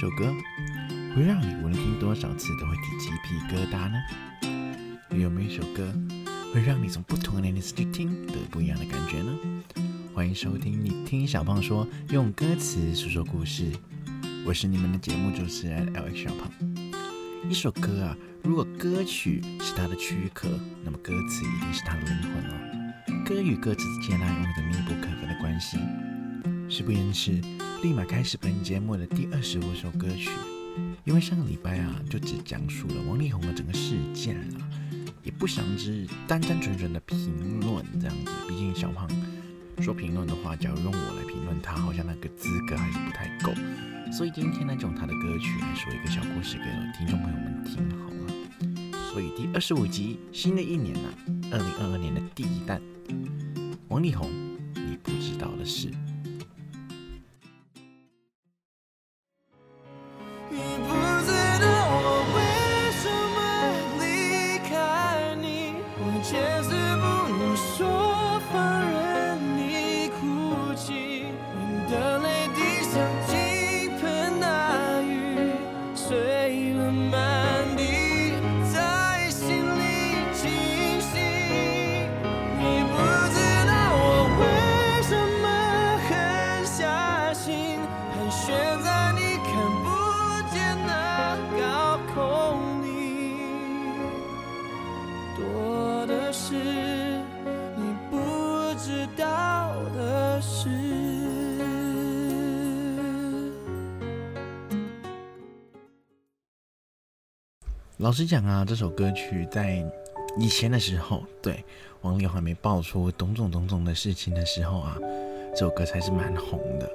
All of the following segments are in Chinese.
首歌会让你无论听多少次都会起鸡皮疙瘩呢？有没有一首歌会让你从不同的年龄去听都有不一样的感觉呢？欢迎收听你听小胖说，用歌词诉说故事。我是你们的节目主持人 L X 小胖。一首歌啊，如果歌曲是它的躯壳，那么歌词一定是它的灵魂哦。歌与歌词之间呢，有着密不可分的关系。事不宜迟，立马开始本节目的第二十五首歌曲。因为上个礼拜啊，就只讲述了王力宏的整个事件啊，也不想只单单纯纯的评论这样子。毕竟小胖说评论的话，假如用我来评论他，好像那个资格还是不太够。所以今天呢，就用他的歌曲来说一个小故事给听众朋友们听好了。所以第二十五集，新的一年呢，二零二二年的第一弹，王力宏，你不知道的事。老实讲啊，这首歌曲在以前的时候，对王力宏还没爆出种种种种的事情的时候啊，这首歌才是蛮红的。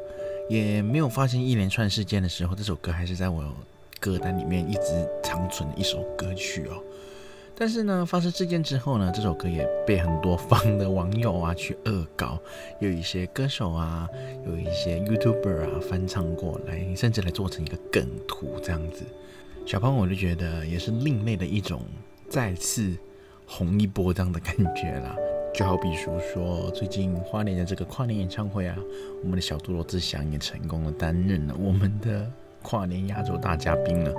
也没有发生一连串事件的时候，这首歌还是在我歌单里面一直长存的一首歌曲哦。但是呢，发生事件之后呢，这首歌也被很多方的网友啊去恶搞，有一些歌手啊，有一些 YouTuber 啊翻唱过来，甚至来做成一个梗图这样子。小胖，我就觉得也是另类的一种再次红一波这样的感觉啦。就好比说，说最近花莲的这个跨年演唱会啊，我们的小杜罗志祥也成功的担任了我们的跨年压轴大嘉宾了。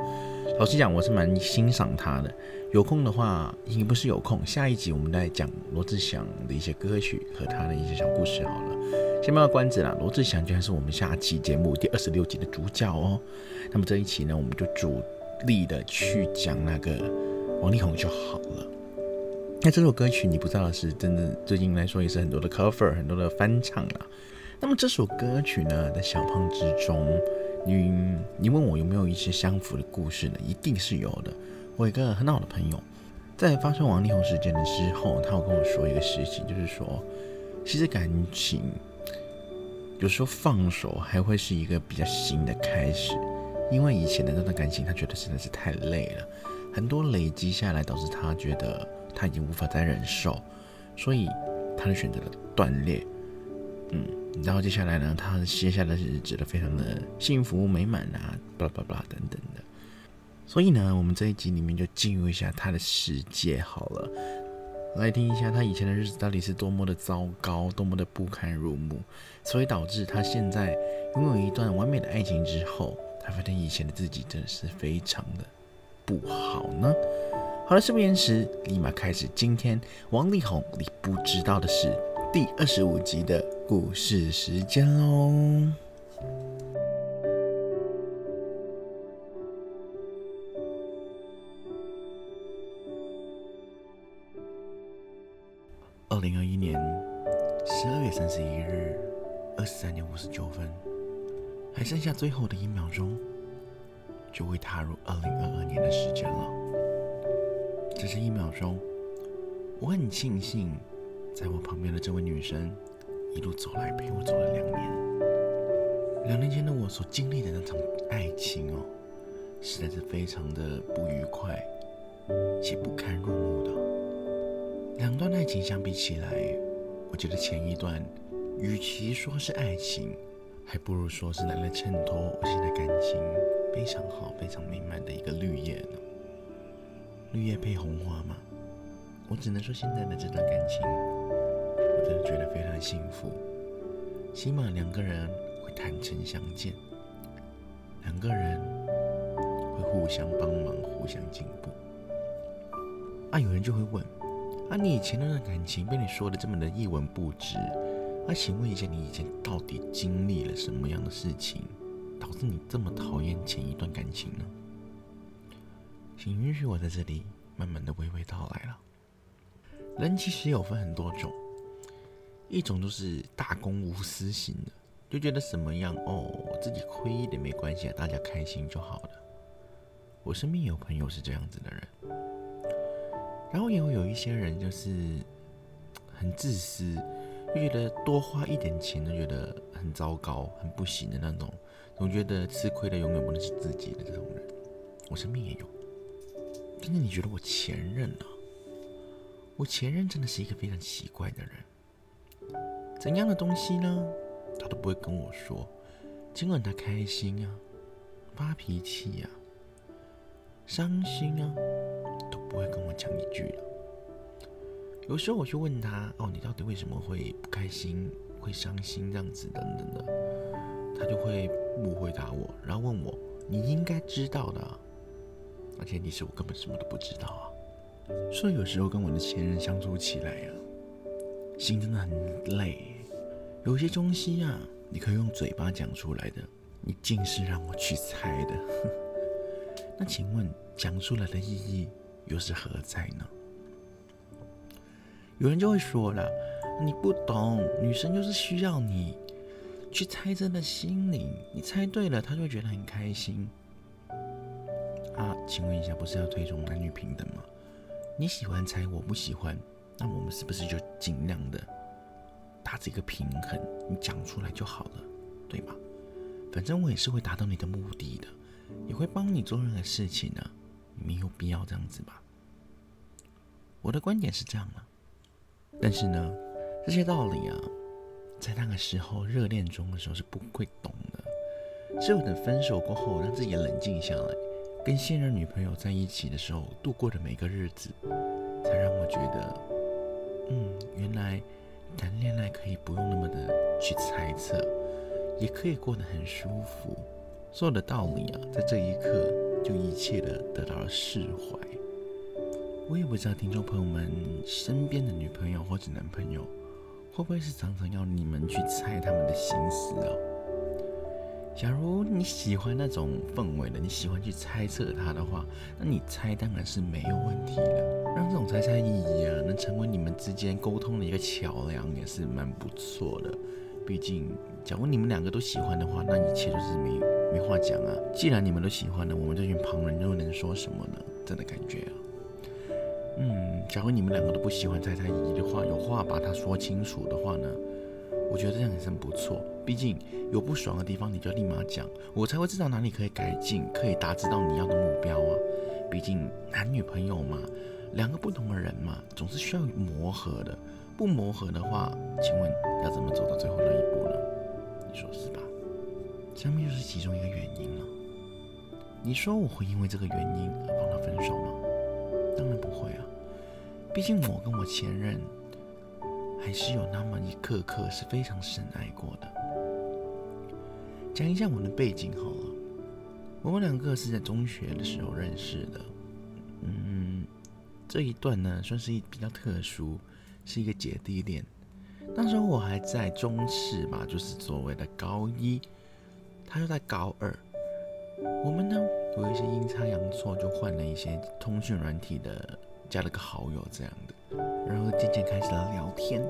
老实讲，我是蛮欣赏他的。有空的话，也不是有空，下一集我们再讲罗志祥的一些歌曲和他的一些小故事好了。先卖个关子啦，罗志祥居然是我们下期节目第二十六集的主角哦。那么这一期呢，我们就主。力的去讲那个王力宏就好了。那这首歌曲你不知道是，真的最近来说也是很多的 cover，很多的翻唱啦。那么这首歌曲呢，在小胖之中，你你问我有没有一些相符的故事呢？一定是有的。我有一个很好的朋友，在发生王力宏事件的时候，他有跟我说一个事情，就是说，其实感情有时候放手还会是一个比较新的开始。因为以前的那段感情，他觉得实在是太累了，很多累积下来，导致他觉得他已经无法再忍受，所以他就选择了断裂。嗯，然后接下来呢，他接下来的日子都非常的幸福美满啊，巴拉巴拉等等的。所以呢，我们这一集里面就进入一下他的世界好了，来听一下他以前的日子到底是多么的糟糕，多么的不堪入目，所以导致他现在拥有一段完美的爱情之后。他发现以前的自己真的是非常的不好呢。好了，事不宜迟，立马开始今天王力宏你不知道的事第二十五集的故事时间喽。二零二一年十二月三十一日二十三点五十九分。还剩下最后的一秒钟，就会踏入二零二二年的时间了。只是一秒钟，我很庆幸，在我旁边的这位女生一路走来陪我走了两年。两年前的我所经历的那场爱情哦，实在是非常的不愉快且不堪入目的。两段爱情相比起来，我觉得前一段与其说是爱情，还不如说是来了衬托我现在感情非常好、非常美满的一个绿叶呢。绿叶配红花嘛，我只能说现在的这段感情，真的觉得非常幸福。起码两个人会坦诚相见，两个人会互相帮忙，互相进步。啊，有人就会问：啊，你以前那段感情被你说的这么的一文不值，啊，请问一下，你以前到底经历了什么样的事情，导致你这么讨厌前一段感情呢？请允许我在这里慢慢的娓娓道来了。人其实有分很多种，一种都是大公无私型的，就觉得什么样哦，我自己亏一点没关系，大家开心就好了。我身边有朋友是这样子的人，然后也会有一些人就是很自私，就觉得多花一点钱都觉得很糟糕、很不行的那种，总觉得吃亏的永远不能是自己的这种人，我身边也有。真的，你觉得我前任啊？我前任真的是一个非常奇怪的人。怎样的东西呢？他都不会跟我说。尽管他开心啊、发脾气呀、伤心啊，都不会跟我讲一句。有时候我去问他：“哦，你到底为什么会不开心、会伤心这样子等等的？”他就会不回答我，然后问我：“你应该知道的。”而且你是我根本什么都不知道啊！所以有时候跟我的前任相处起来呀，心真的很累。有些东西啊，你可以用嘴巴讲出来的，你尽是让我去猜的。那请问讲出来的意义又是何在呢？有人就会说了，你不懂，女生就是需要你去猜她的心灵，你猜对了，她就会觉得很开心。啊，请问一下，不是要推崇男女平等吗？你喜欢猜，我不喜欢，那我们是不是就尽量的达这个平衡？你讲出来就好了，对吧？反正我也是会达到你的目的的，也会帮你做任何事情呢，没有必要这样子吧？我的观点是这样的，但是呢，这些道理啊，在那个时候热恋中的时候是不会懂的，只有等分手过后，让自己冷静下来。跟现任女朋友在一起的时候度过的每个日子，才让我觉得，嗯，原来谈恋爱可以不用那么的去猜测，也可以过得很舒服。所有的道理啊，在这一刻就一切的得到了释怀。我也不知道听众朋友们身边的女朋友或者男朋友，会不会是常常要你们去猜他们的心思啊？假如你喜欢那种氛围的，你喜欢去猜测他的话，那你猜当然是没有问题的。让这种猜猜意义啊，能成为你们之间沟通的一个桥梁，也是蛮不错的。毕竟，假如你们两个都喜欢的话，那一切都是没没话讲啊。既然你们都喜欢了，我们这群旁人又能说什么呢？真的感觉啊，嗯，假如你们两个都不喜欢猜猜疑疑的话，有话把它说清楚的话呢？我觉得这样也是不错，毕竟有不爽的地方，你就立马讲，我才会知道哪里可以改进，可以达至到你要的目标啊。毕竟男女朋友嘛，两个不同的人嘛，总是需要磨合的。不磨合的话，请问要怎么走到最后那一步呢？你说是吧？下面就是其中一个原因了。你说我会因为这个原因而帮他分手吗？当然不会啊，毕竟我跟我前任。还是有那么一刻刻是非常深爱过的。讲一下我的背景好了，我们两个是在中学的时候认识的。嗯，这一段呢算是一比较特殊，是一个姐弟恋。那时候我还在中四吧，就是所谓的高一，他又在高二。我们呢有一些阴差阳错，就换了一些通讯软体的，加了个好友这样的。然后渐渐开始了聊天。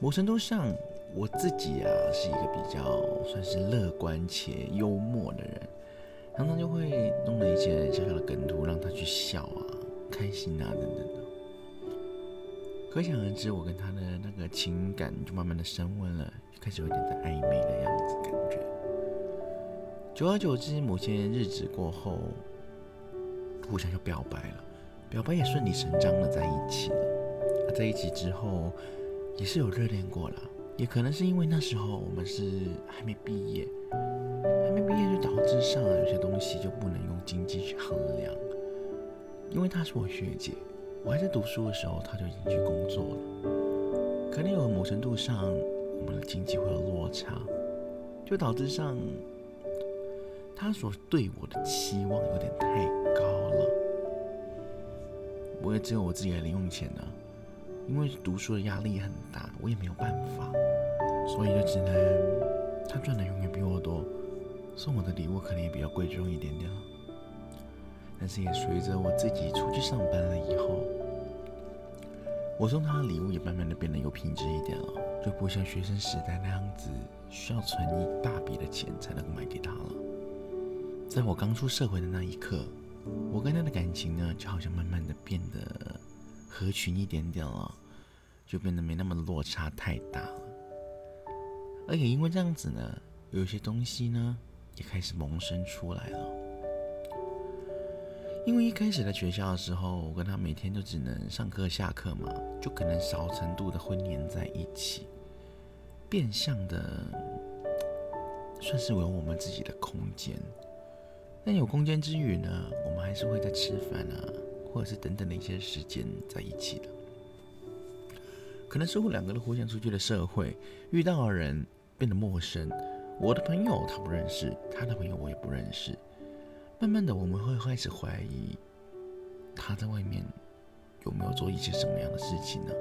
某程度上，我自己啊是一个比较算是乐观且幽默的人，常常就会弄了一些小小的梗图让他去笑啊、开心啊等等的。可想而知，我跟他的那个情感就慢慢的升温了，就开始有点在暧昧的样子感觉。久而久之，某些日子过后，互相就表白了。表白也顺理成章的在一起了。在一起之后，也是有热恋过了。也可能是因为那时候我们是还没毕业，还没毕业就导致上有些东西就不能用经济去衡量。因为她是我学姐，我还在读书的时候，她就已经去工作了。可能有某程度上，我们的经济会有落差，就导致上她所对我的期望有点太高了。我也只有我自己的零用钱呢，因为读书的压力很大，我也没有办法，所以就只能他赚的永远比我多，送我的礼物可能也比较贵重一点点了。但是也随着我自己出去上班了以后，我送他的礼物也慢慢的变得有品质一点了，就不像学生时代那样子需要存一大笔的钱才能够买给他了。在我刚出社会的那一刻，我跟他的感情呢，就好像慢慢的变得合群一点点了，就变得没那么落差太大了。而也因为这样子呢，有些东西呢，也开始萌生出来了。因为一开始在学校的时候，我跟他每天就只能上课下课嘛，就可能少程度的会黏在一起，变相的算是有我们自己的空间。但有空间之余呢，我们还是会在吃饭啊，或者是等等的一些时间在一起的。可能是我两个人互相出去的社会，遇到的人变得陌生，我的朋友他不认识，他的朋友我也不认识。慢慢的，我们会开始怀疑他在外面有没有做一些什么样的事情呢？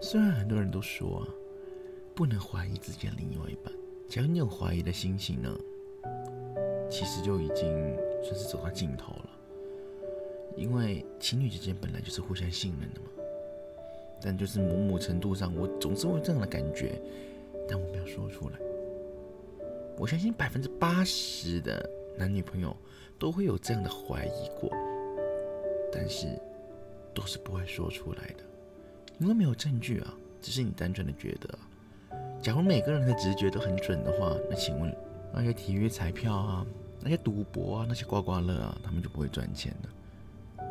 虽然很多人都说啊，不能怀疑自己的另外一半，只要你有怀疑的心情呢，其实就已经算是走到尽头了。因为情侣之间本来就是互相信任的嘛。但就是某某程度上，我总是会有这样的感觉，但我没有说出来。我相信百分之八十的男女朋友。都会有这样的怀疑过，但是都是不会说出来的，因为没有证据啊，只是你单纯的觉得。假如每个人的直觉都很准的话，那请问那些体育彩票啊、那些赌博啊、那些刮刮乐啊，他们就不会赚钱的。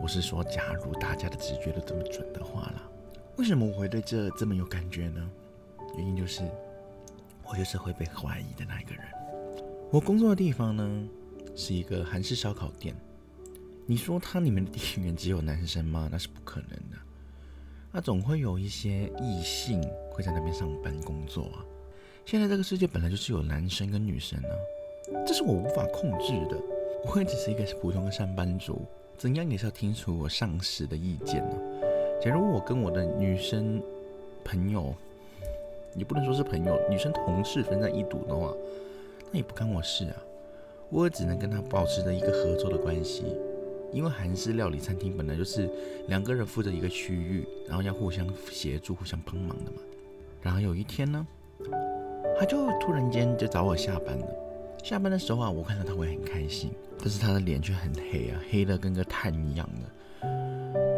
我是说，假如大家的直觉都这么准的话啦，为什么我会对这这么有感觉呢？原因就是，我就是会被怀疑的那一个人。我工作的地方呢？是一个韩式烧烤店，你说它里面的店员只有男生吗？那是不可能的，那总会有一些异性会在那边上班工作啊。现在这个世界本来就是有男生跟女生呢，这是我无法控制的。我也只是一个普通的上班族，怎样也是要听取我上司的意见呢。假如我跟我的女生朋友，也不能说是朋友，女生同事分在一组的话，那也不干我事啊。我只能跟他保持着一个合作的关系，因为韩式料理餐厅本来就是两个人负责一个区域，然后要互相协助、互相帮忙的嘛。然后有一天呢，他就突然间就找我下班了。下班的时候啊，我看到他会很开心，但是他的脸却很黑啊，黑的跟个炭一样的。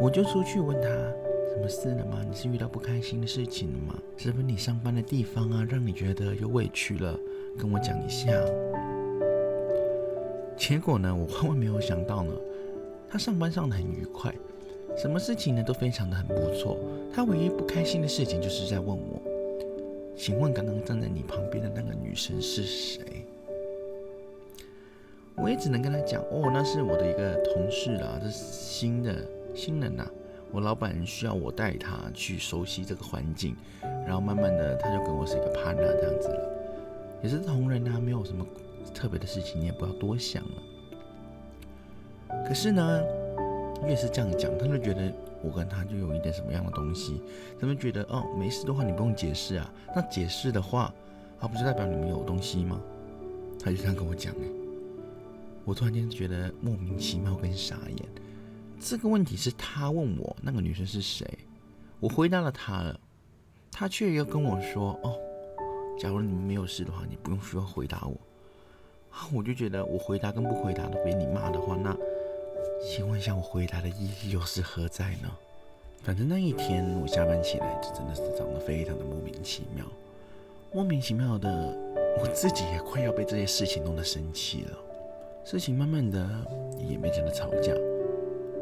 我就出去问他什么事了吗？你是遇到不开心的事情了吗？是不是你上班的地方啊，让你觉得有委屈了？跟我讲一下。结果呢，我万万没有想到呢，他上班上的很愉快，什么事情呢都非常的很不错。他唯一不开心的事情就是在问我，请问刚刚站在你旁边的那个女生是谁？我也只能跟他讲，哦，那是我的一个同事啦，这是新的新人呐。我老板需要我带他去熟悉这个环境，然后慢慢的他就跟我是一个 partner 这样子了，也是同仁啊，没有什么。特别的事情你也不要多想了。可是呢，越是这样讲，他就觉得我跟他就有一点什么样的东西，他们觉得哦，没事的话你不用解释啊。那解释的话，啊不就代表你们有东西吗？他就这样跟我讲哎，我突然间觉得莫名其妙跟傻眼。这个问题是他问我那个女生是谁，我回答了他了，他却又跟我说哦，假如你们没有事的话，你不用需要回答我。我就觉得我回答跟不回答都被你骂的话，那请问一下，我回答的意义又是何在呢？反正那一天我下班起来就真的是长得非常的莫名其妙，莫名其妙的，我自己也快要被这些事情弄得生气了。事情慢慢的也没真的吵架，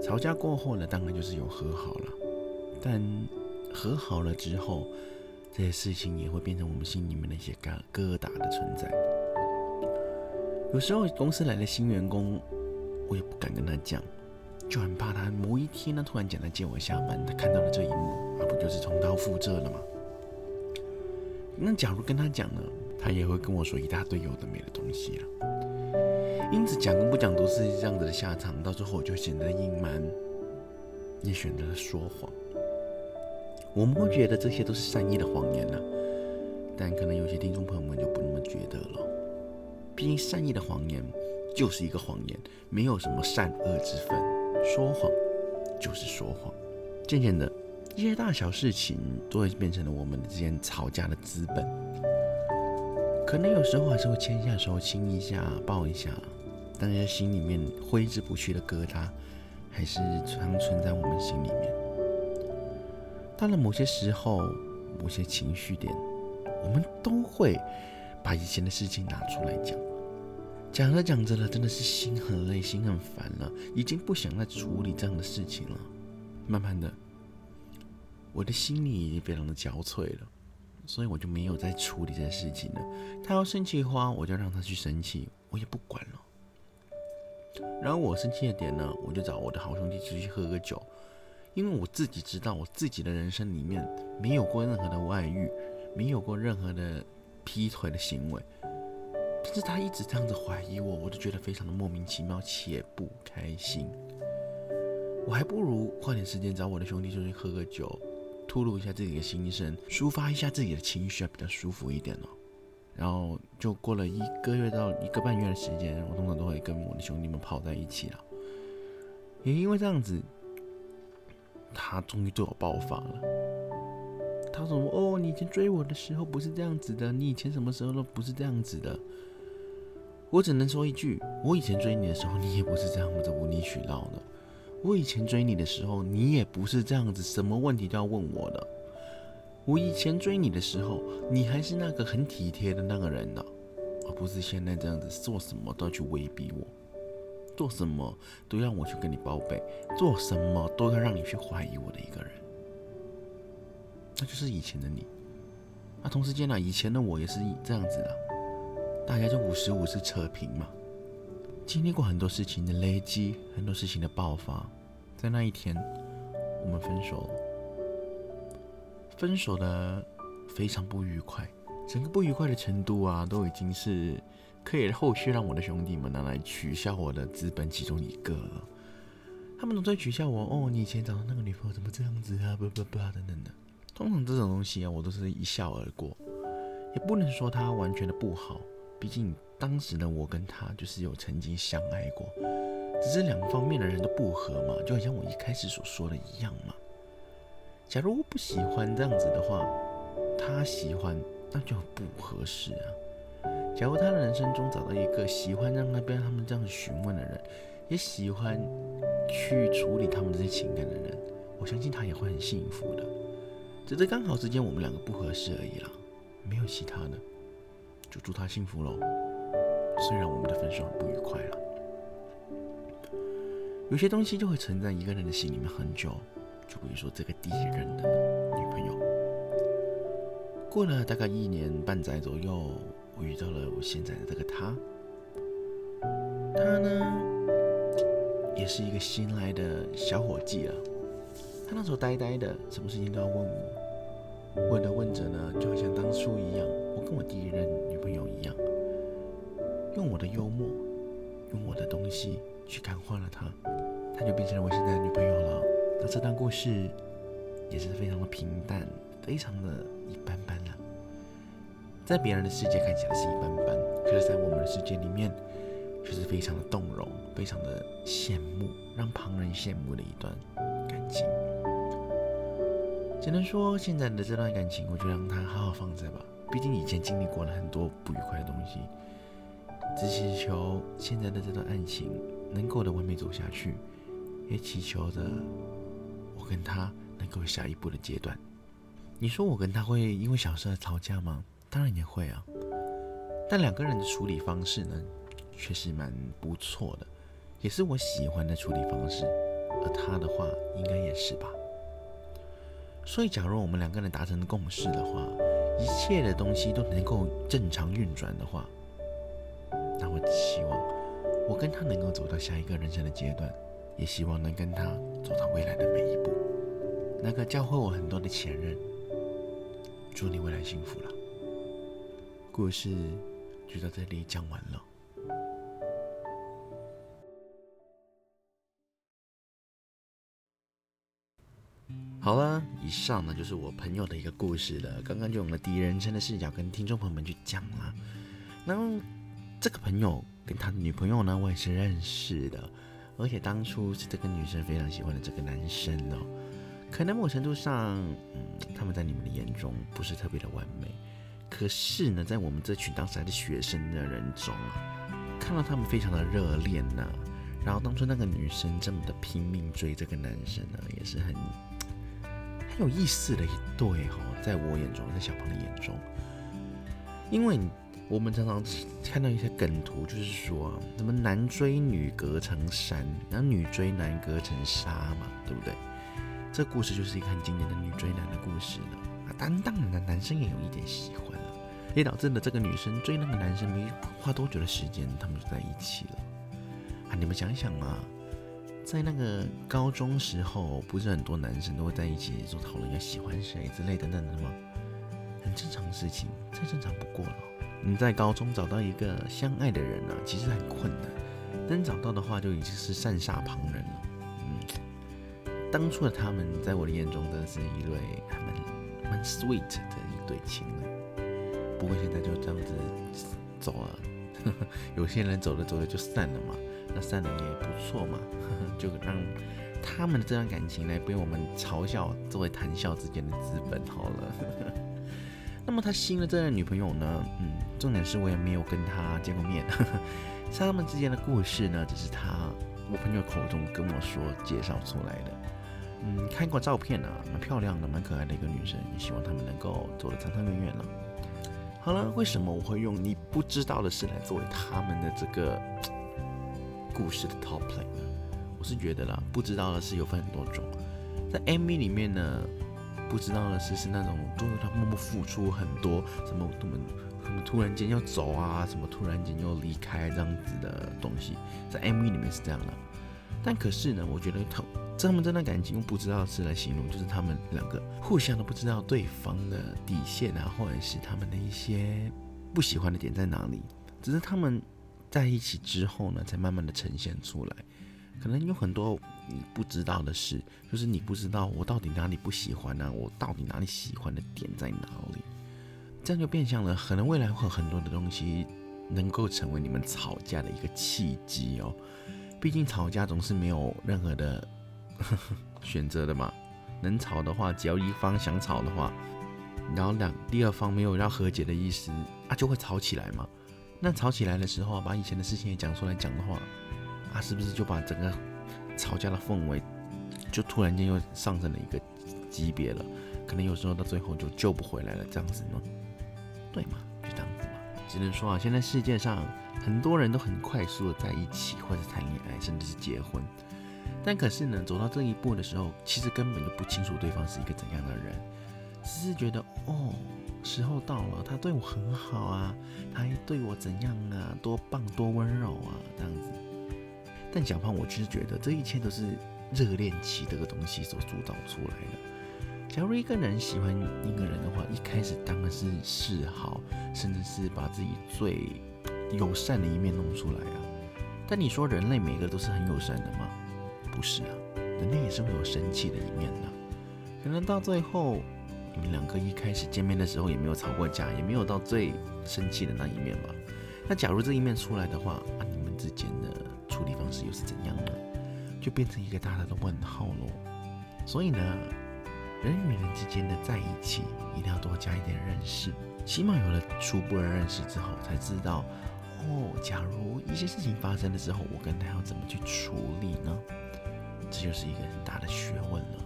吵架过后呢，当然就是有和好了，但和好了之后，这些事情也会变成我们心里面的一些疙疙瘩的存在。有时候公司来的新员工，我也不敢跟他讲，就很怕他某一天呢突然讲来接我下班，他看到了这一幕，那不就是重蹈覆辙了吗？那假如跟他讲了，他也会跟我说一大堆有的没的东西了。因此讲跟不讲都是这样子的下场，到最后我就显得隐瞒，也选择了说谎。我们会觉得这些都是善意的谎言呢，但可能有些听众朋友们就不那么觉得了。毕竟善意的谎言就是一个谎言，没有什么善恶之分。说谎就是说谎。渐渐的，一些大小事情都会变成了我们之间吵架的资本。可能有时候还是会牵一下手、亲一下、抱一下，但是心里面挥之不去的疙瘩，还是常存在我们心里面。到了某些时候、某些情绪点，我们都会把以前的事情拿出来讲。讲着讲着了，真的是心很累、心很烦了，已经不想再处理这样的事情了。慢慢的，我的心里已经非常的焦脆了，所以我就没有再处理这件事情了。他要生气的话，我就让他去生气，我也不管了。然后我生气的点呢，我就找我的好兄弟出去喝个酒，因为我自己知道我自己的人生里面没有过任何的外遇，没有过任何的劈腿的行为，但是他一直这样子怀疑我，我就觉得非常的莫名其妙且不开心。我还不如花点时间找我的兄弟出去喝个酒，吐露一下自己的心声，抒发一下自己的情绪，比较舒服一点哦。然后就过了一个月到一个半月的时间，我通常都会跟我的兄弟们泡在一起了。也因为这样子，他终于对我爆发了。他说：“哦，你以前追我的时候不是这样子的，你以前什么时候都不是这样子的。”我只能说一句：我以前追你的时候，你也不是这样子无理取闹的。我以前追你的时候，你也不是这样子，什么问题都要问我的。我以前追你的时候，你还是那个很体贴的那个人呢，而不是现在这样子，做什么都要去威逼我，做什么都让我去跟你报备，做什么都要让你去怀疑我的一个人。那就是以前的你。那同时间呢，以前的我也是这样子的，大家就五十五是扯平嘛。经历过很多事情的累积，很多事情的爆发，在那一天，我们分手了。分手的非常不愉快，整个不愉快的程度啊，都已经是可以后续让我的兄弟们拿来取笑我的资本其中一个了。他们都在取笑我，哦，你以前找的那个女朋友怎么这样子啊？不不不，等等的。通常这种东西啊，我都是一笑而过，也不能说他完全的不好，毕竟。当时的我跟他就是有曾经相爱过，只是两方面的人都不合嘛，就好像我一开始所说的一样嘛。假如我不喜欢这样子的话，他喜欢那就不合适啊。假如他的人生中找到一个喜欢让那边他们这样询问的人，也喜欢去处理他们这些情感的人，我相信他也会很幸福的。只是刚好之间我们两个不合适而已啦，没有其他的，就祝他幸福喽。虽然我们的分手很不愉快了，有些东西就会存在一个人的心里面很久。就比如说这个第一任的女朋友，过了大概一年半载左右，我遇到了我现在的这个他。他呢，也是一个新来的小伙计啊。他那时候呆呆的，什么事情都要问我，问着问着呢，就好像当初一样，我跟我第一任女朋友一样。用我的幽默，用我的东西去感化了她，她就变成了我现在的女朋友了。那这段故事也是非常的平淡，非常的一般般了。在别人的世界看起来是一般般，可是，在我们的世界里面，却是非常的动容，非常的羡慕，让旁人羡慕的一段感情。只能说，现在的这段感情，我就让它好好放着吧。毕竟以前经历过了很多不愉快的东西。只祈求现在的这段爱情能够的完美走下去，也祈求着我跟他能够下一步的阶段。你说我跟他会因为小事而吵架吗？当然也会啊。但两个人的处理方式呢，却是蛮不错的，也是我喜欢的处理方式。而他的话，应该也是吧。所以，假如我们两个人达成共识的话，一切的东西都能够正常运转的话。那我希望我跟他能够走到下一个人生的阶段，也希望能跟他走到未来的每一步。那个教会我很多的前任，祝你未来幸福了。故事就到这里讲完了。好了，以上呢就是我朋友的一个故事了。刚刚就用了第一人称的视角跟听众朋友们去讲了。那这个朋友跟他的女朋友呢，我也是认识的。而且当初是这个女生非常喜欢的这个男生哦。可能某程度上，嗯，他们在你们的眼中不是特别的完美，可是呢，在我们这群当时还是学生的人中啊，看到他们非常的热恋呐。然后当初那个女生这么的拼命追这个男生呢，也是很。很有意思的一对哦，在我眼中，在小胖的眼中，因为我们常常看到一些梗图，就是说什么男追女隔成山，然后女追男隔成沙嘛，对不对？这故事就是一个很经典的女追男的故事了。啊，当然的男生也有一点喜欢了，也导致了这个女生追那个男生没花多久的时间，他们就在一起了。啊，你们想想啊。在那个高中时候，不是很多男生都会在一起做讨论要喜欢谁之类等等的吗？很正常的事情，再正常不过了。你在高中找到一个相爱的人呢，其实很困难，但找到的话就已经是善煞旁人了。嗯，当初的他们在我的眼中，真的是一对还蛮蛮 sweet 的一对情侣。不过现在就这样子走了，有些人走着走着就散了嘛。那散了也不错嘛，就让他们的这段感情来被我们嘲笑作为谈笑之间的资本好了。那么他新的这任女朋友呢？嗯，重点是我也没有跟他见过面，他们之间的故事呢，只是他我朋友口中跟我说介绍出来的。嗯，看过照片啊，蛮漂亮的，蛮可爱的一个女生，也希望他们能够走得长长远远了。好了，为什么我会用你不知道的事来作为他们的这个？故事的 top play 呢？我是觉得啦，不知道的事有分很多种。在 MV 里面呢，不知道的是是那种，都是他默默付出很多，什么我们什么突然间要走啊，什么突然间又离开这样子的东西，在 MV 里面是这样的。但可是呢，我觉得他他们这段感情用不知道的事来形容，就是他们两个互相都不知道对方的底线啊，或者是他们的一些不喜欢的点在哪里，只是他们。在一起之后呢，才慢慢的呈现出来。可能有很多你不知道的事，就是你不知道我到底哪里不喜欢呢？我到底哪里喜欢的点在哪里？这样就变相了。可能未来会有很多的东西能够成为你们吵架的一个契机哦。毕竟吵架总是没有任何的 选择的嘛。能吵的话，只要一方想吵的话，然后两第二方没有要和解的意思啊，就会吵起来嘛。那吵起来的时候，把以前的事情也讲出来讲的话，啊，是不是就把整个吵架的氛围就突然间又上升了一个级别了？可能有时候到最后就救不回来了，这样子呢？对嘛，就这样子嘛。只能说啊，现在世界上很多人都很快速的在一起，或者谈恋爱，甚至是结婚。但可是呢，走到这一步的时候，其实根本就不清楚对方是一个怎样的人，只是觉得哦。时候到了，他对我很好啊，他还对我怎样啊？多棒，多温柔啊，这样子。但小胖，我其实觉得这一切都是热恋期这个东西所主导出来的。假如一个人喜欢一个人的话，一开始当然是示好，甚至是把自己最友善的一面弄出来啊。但你说人类每个都是很友善的吗？不是啊，人类也是会有生气的一面的。可能到最后。你们两个一开始见面的时候也没有吵过架，也没有到最生气的那一面吧？那假如这一面出来的话，啊，你们之间处理方式又是怎样呢？就变成一个大大的问号喽。所以呢，人与人之间的在一起，一定要多加一点认识，起码有了初步的认识之后，才知道哦，假如一些事情发生了之后，我跟他要怎么去处理呢？这就是一个很大的学问了。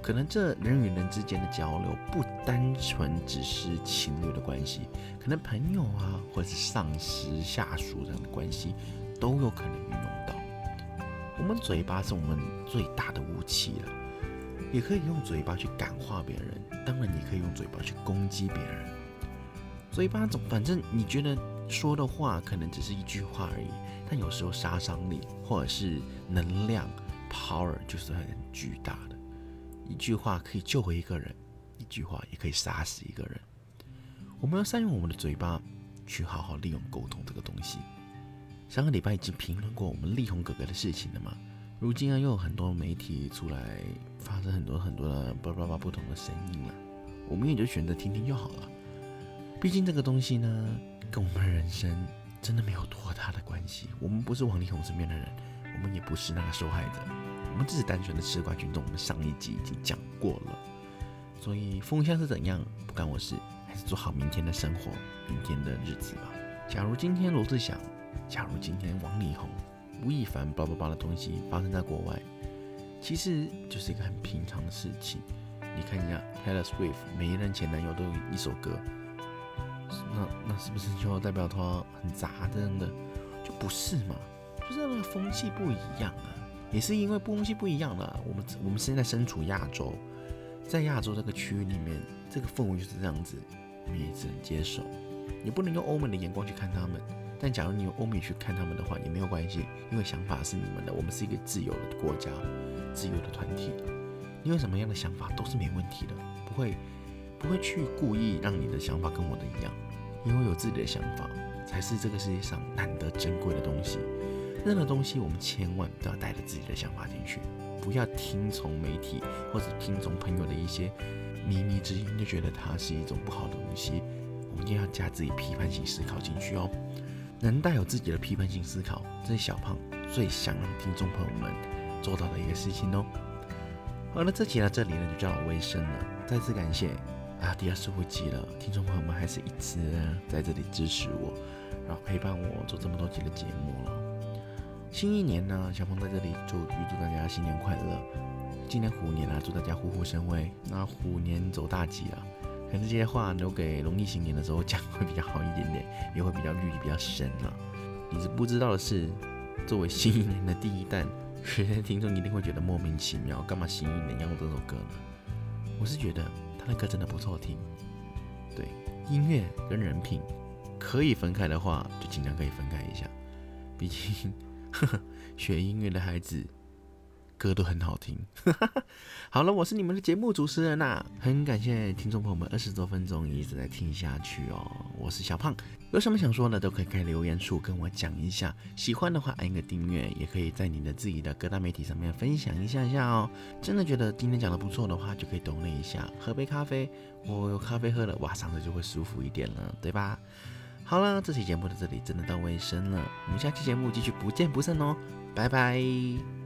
可能这人与人之间的交流不单纯只是情侣的关系，可能朋友啊，或者是上司下属这样的关系，都有可能运用到。我们嘴巴是我们最大的武器了，也可以用嘴巴去感化别人，当然也可以用嘴巴去攻击别人。嘴巴总反正你觉得说的话可能只是一句话而已，但有时候杀伤力或者是能量 power 就是很巨大的。一句话可以救回一个人，一句话也可以杀死一个人。我们要善用我们的嘴巴，去好好利用沟通这个东西。上个礼拜已经评论过我们力宏哥哥的事情了嘛？如今啊，又有很多媒体出来发生很多很多的叭叭叭不同的声音了，我们也就选择听听就好了。毕竟这个东西呢，跟我们人生真的没有多大的关系。我们不是王力宏身边的人，我们也不是那个受害者，我们只是单纯的吃瓜群众。我们上一集已经讲过了，所以风向是怎样不干我事，还是做好明天的生活，明天的日子吧。假如今天罗志祥，假如今天王力宏。吴亦凡叭叭叭的东西发生在国外，其实就是一个很平常的事情。你看一下 Taylor Swift，每一任前男友都有一首歌，那那是不是就代表他很杂真的？就不是嘛？就是那个风气不一样啊。也是因为风气不一样了，我们我们现在身处亚洲，在亚洲这个区域里面，这个氛围就是这样子，我们也只能接受。你不能用欧美的眼光去看他们。但假如你用欧美去看他们的话，也没有关系，因为想法是你们的，我们是一个自由的国家，自由的团体，你有什么样的想法都是没问题的，不会不会去故意让你的想法跟我的一样，因为有自己的想法才是这个世界上难得珍贵的东西。任何东西我们千万都要带着自己的想法进去，不要听从媒体或者听从朋友的一些靡靡之音就觉得它是一种不好的东西，我们一定要加自己批判性思考进去哦。能带有自己的批判性思考，这是小胖最想让听众朋友们做到的一个事情哦。好了，这期到这里呢就叫我尾声了。再次感谢啊，第二十五集了，听众朋友们还是一直在这里支持我，然后陪伴我做这么多集的节目了。新一年呢，小胖在这里就预祝大家新年快乐。今年虎年啊，祝大家虎虎生威，那虎年走大吉啊！可是这些话留给农历新年的时候讲会比较好一点点，也会比较寓意比较深啊。你是不知道的是，作为新一年的第一弹，有些听众一定会觉得莫名其妙，干嘛新一年要用这首歌呢？我是觉得他的歌真的不错听。对，音乐跟人品可以分开的话，就尽量可以分开一下。毕竟呵呵，学音乐的孩子。歌都很好听，好了，我是你们的节目主持人呐，很感谢听众朋友们二十多分钟一直在听下去哦。我是小胖，有什么想说的都可以开留言处跟我讲一下。喜欢的话按一个订阅，也可以在你的自己的各大媒体上面分享一下下哦。真的觉得今天讲的不错的话，就可以懂了一下，喝杯咖啡，我有咖啡喝了，哇，嗓子就会舒服一点了，对吧？好了，这期节目到这里真的到尾声了，我们下期节目继续不见不散哦，拜拜。